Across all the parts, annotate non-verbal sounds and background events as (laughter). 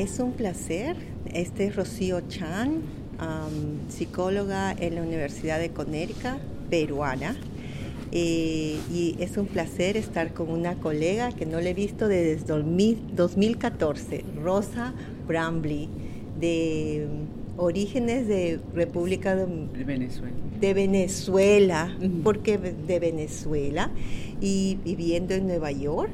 es un placer. Este es Rocío Chan, psicóloga en la Universidad de Conérica, peruana. Eh, y es un placer estar con una colega que no le he visto desde 2014, Rosa Brambley, de orígenes de República de, Venezuela. De Venezuela, porque de Venezuela, y viviendo en Nueva York.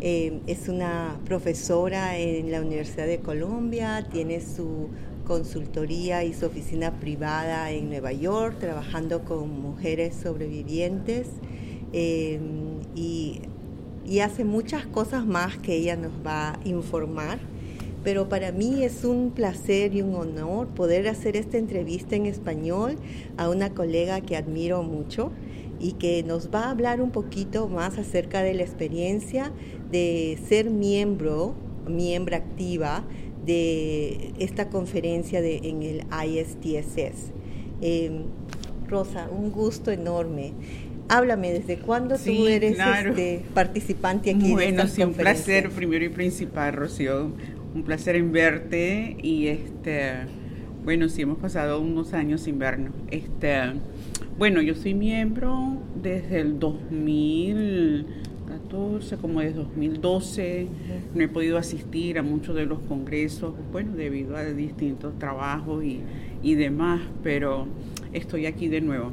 Eh, es una profesora en la Universidad de Colombia, tiene su consultoría y su oficina privada en Nueva York, trabajando con mujeres sobrevivientes eh, y, y hace muchas cosas más que ella nos va a informar. Pero para mí es un placer y un honor poder hacer esta entrevista en español a una colega que admiro mucho y que nos va a hablar un poquito más acerca de la experiencia de ser miembro, miembro activa de esta conferencia de, en el ISTSS. Em, Rosa, un gusto enorme. Háblame, ¿desde cuándo tú eres este, participante aquí? Bueno, de sí, un placer primero y principal, Rocío. Un placer en verte y este, bueno, sí hemos pasado unos años sin vernos. Este, bueno, yo soy miembro desde el 2014, como desde 2012. No he podido asistir a muchos de los congresos, bueno, debido a distintos trabajos y, y demás, pero estoy aquí de nuevo.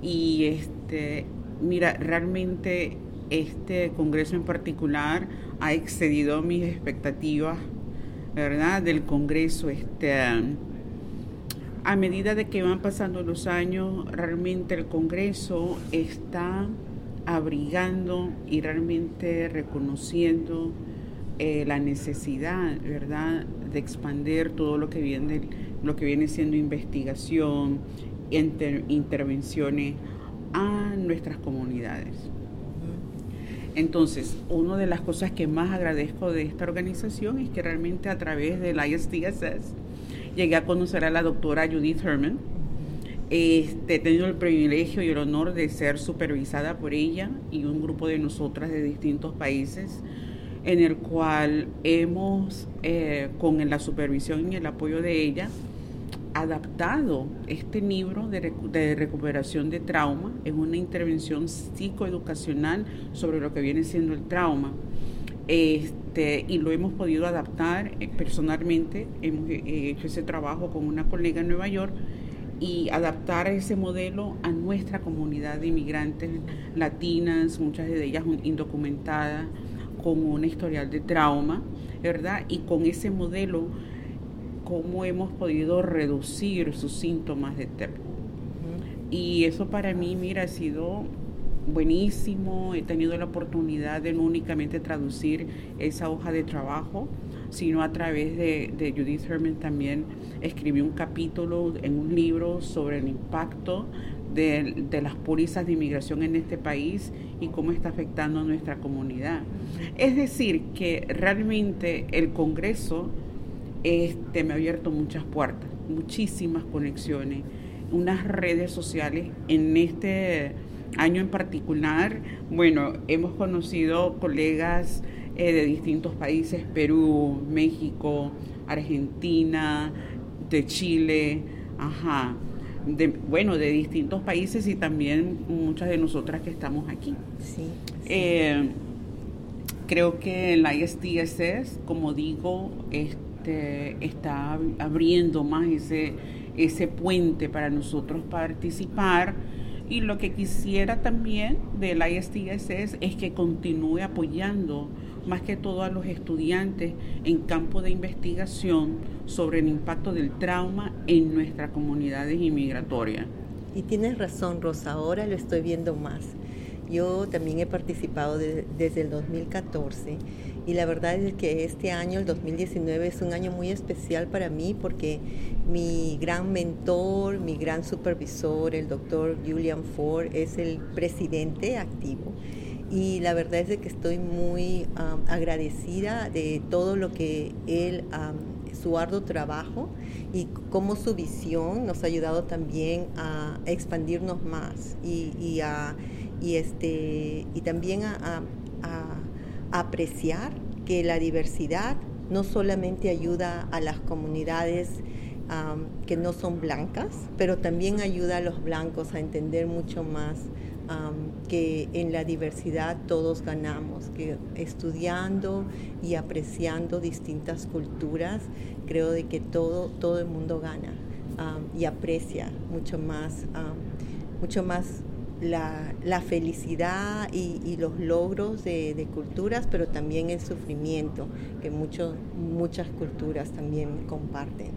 Y este, mira, realmente este congreso en particular ha excedido mis expectativas, ¿verdad? Del congreso. Este, a medida de que van pasando los años, realmente el Congreso está abrigando y realmente reconociendo eh, la necesidad, ¿verdad?, de expandir todo lo que viene, lo que viene siendo investigación, intervenciones a nuestras comunidades. Entonces, una de las cosas que más agradezco de esta organización es que realmente a través del ISDSS llegué a conocer a la doctora Judith Herman. Este, he tenido el privilegio y el honor de ser supervisada por ella y un grupo de nosotras de distintos países, en el cual hemos, eh, con la supervisión y el apoyo de ella, adaptado este libro de, de, recuperación de trauma en una intervención psicoeducacional sobre lo que viene siendo el trauma. Este, y lo hemos podido adaptar eh, personalmente. Hemos eh, hecho ese trabajo con una colega en Nueva York y adaptar ese modelo a nuestra comunidad de inmigrantes latinas, muchas de ellas indocumentadas, con una historial de trauma, ¿verdad? Y con ese modelo, cómo hemos podido reducir sus síntomas de TEP. Y eso para mí, mira, ha sido buenísimo. He tenido la oportunidad de no únicamente traducir esa hoja de trabajo, sino a través de, Judith Herman también escribí un capítulo en un libro sobre el impacto de, las pólizas de inmigración en este país y cómo está afectando a nuestra comunidad. Es decir, que realmente el Congreso este, me ha abierto muchas puertas, muchísimas conexiones, unas redes sociales en este año en particular, bueno, hemos conocido colegas eh, de distintos países, Perú, México, Argentina, de Chile, ajá, de, bueno, de distintos países y también muchas de nosotras que estamos aquí. Sí. Eh, creo que el ISDSS, como digo, este, está abriendo más ese, ese puente para nosotros participar y lo que quisiera también del ISTSS es que continúe apoyando más que todo a los estudiantes en campo de investigación sobre el impacto del trauma en nuestras comunidades inmigratorias. Y tienes razón, Rosa, ahora lo estoy viendo más. Yo también he participado desde el 2014 y la verdad es que este año, el 2019, es un año muy especial para mí porque mi gran mentor, mi gran supervisor, el doctor Julian Ford, es el presidente activo. Y la verdad es que estoy muy agradecida de todo lo que él, su arduo trabajo y cómo su visión nos ha ayudado también a expandirnos más y, a, y, este, y también a apreciar que la diversidad no solamente ayuda a las comunidades que no son blancas, pero también ayuda a los blancos a entender mucho más que en la diversidad todos ganamos, que estudiando y apreciando distintas culturas, creo de que todo, todo el mundo gana y aprecia mucho más, mucho más la, felicidad y, los logros de, culturas, pero también el sufrimiento que muchas culturas también comparten.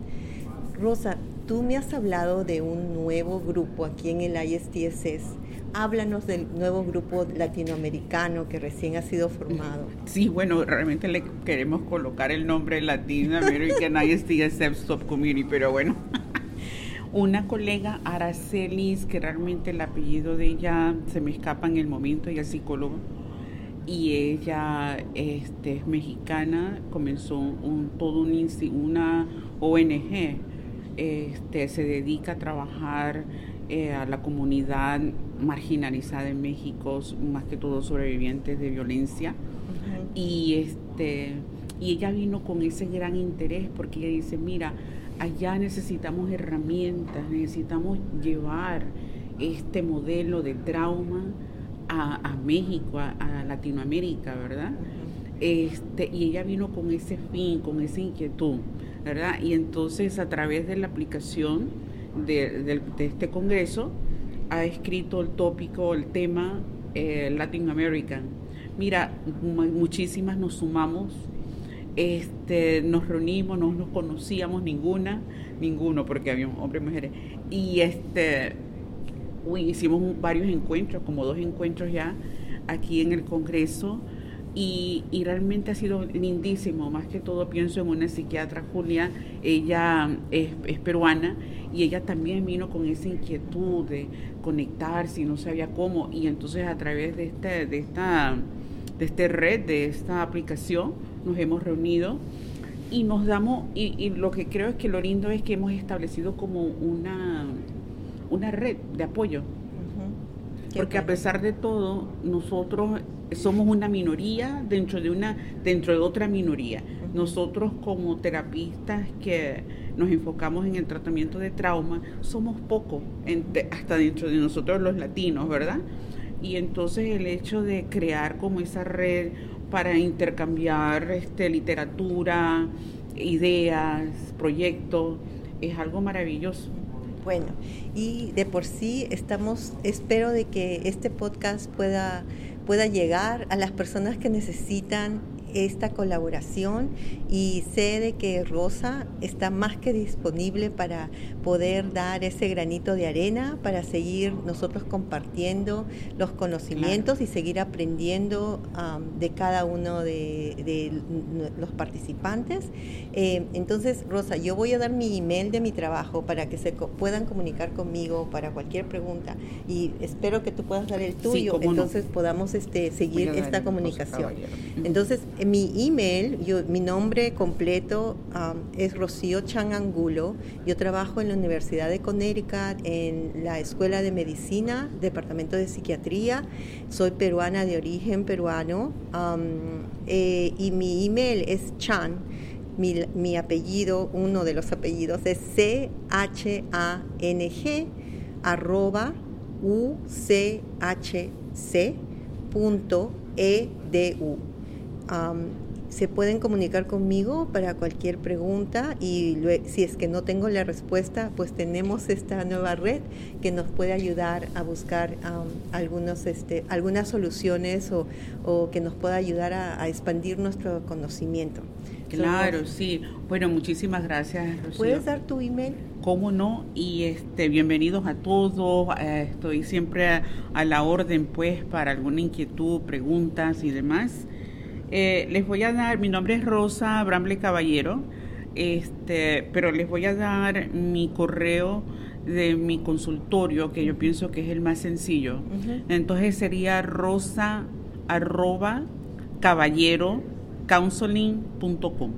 Rosa, tú me has hablado de un nuevo grupo aquí en el ISTSS. Háblanos del nuevo grupo latinoamericano que recién ha sido formado. (laughs) Sí, bueno, realmente le queremos colocar el nombre Latin American ISTSS Subcommunity, pero bueno. Una colega, Aracelis, que realmente el apellido de ella se me escapa en el momento, ella es psicóloga, y ella este, es mexicana, comenzó un, todo un, una ONG, este, se dedica a trabajar eh, a la comunidad marginalizada en México, más que todo sobrevivientes de violencia. Y este y ella vino con ese gran interés porque ella dice, mira, allá necesitamos herramientas, necesitamos llevar este modelo de trauma a, México, a, Latinoamérica, ¿verdad? Este, y ella vino con ese fin, con esa inquietud, ¿verdad? Y entonces a través de la aplicación de, este congreso ha escrito el tópico, el tema eh, Latin American. Mira, muchísimas nos sumamos este, nos reunimos, no nos conocíamos ninguna, ninguno, porque había hombres y mujeres. Y este, hicimos varios encuentros, como dos encuentros ya aquí en el Congreso. Y, realmente ha sido lindísimo, más que todo pienso en una psiquiatra, Julia, ella es, peruana y ella también vino con esa inquietud de conectarse y no sabía cómo, y entonces a través de, este, de, esta, de esta red, de esta aplicación, nos hemos reunido y nos damos, y, lo que creo es que lo lindo es que hemos establecido como una, una red de apoyo. Porque a pesar de todo, nosotros somos una minoría dentro de una, dentro de otra minoría. Nosotros como terapistas que nos enfocamos en el tratamiento de trauma, somos pocos, hasta dentro de nosotros los latinos, ¿verdad? Y entonces el hecho de crear como esa red para intercambiar este, literatura, ideas, proyectos, es algo maravilloso. Bueno, y de por sí estamos, espero de que este podcast pueda, pueda llegar a las personas que necesitan esta colaboración y sé de que Rosa está más que disponible para poder dar ese granito de arena, para seguir nosotros compartiendo los conocimientos y seguir aprendiendo de cada uno de, los participantes. Eh, entonces, Rosa, yo voy a dar mi email de mi trabajo para que se puedan comunicar conmigo para cualquier pregunta y espero que tú puedas dar el tuyo, entonces podamos este, seguir esta comunicación. Entonces, mi email, yo, mi nombre completo um, es Rocío Chan Angulo. Yo trabajo en la Universidad de Connecticut en la Escuela de Medicina, Departamento de Psiquiatría. Soy peruana de origen peruano um, eh, y mi email es Chan. Mi, apellido, uno de los apellidos es C-H-A-N-G arroba U-C-H-C.edu se pueden comunicar conmigo para cualquier pregunta y si es que no tengo la respuesta, pues tenemos esta nueva red que nos puede ayudar a buscar algunos, este, algunas soluciones o, que nos pueda ayudar a, expandir nuestro conocimiento. Claro, sí. Bueno, muchísimas gracias. Rocío. ¿Puedes dar tu email? Cómo no, y este, bienvenidos a todos. Eh, estoy siempre a, a la orden, pues, para alguna inquietud, preguntas y demás. Eh, les voy a dar, mi nombre es Rosa Bramble Caballero, este, pero les voy a dar mi correo de mi consultorio, que yo pienso que es el más sencillo. Entonces sería rosa arroba caballero counseling.com.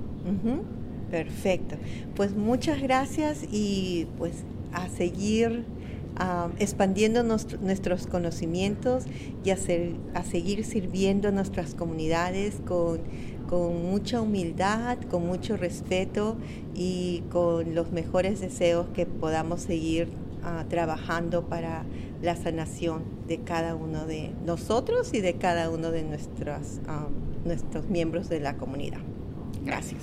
Perfecto. Pues muchas gracias y pues a seguir expandiendo nuestros conocimientos y a, a seguir sirviendo a nuestras comunidades con, con mucha humildad, con mucho respeto y con los mejores deseos que podamos seguir ah, trabajando para la sanación de cada uno de nosotros y de cada uno de nuestros miembros de la comunidad. Gracias.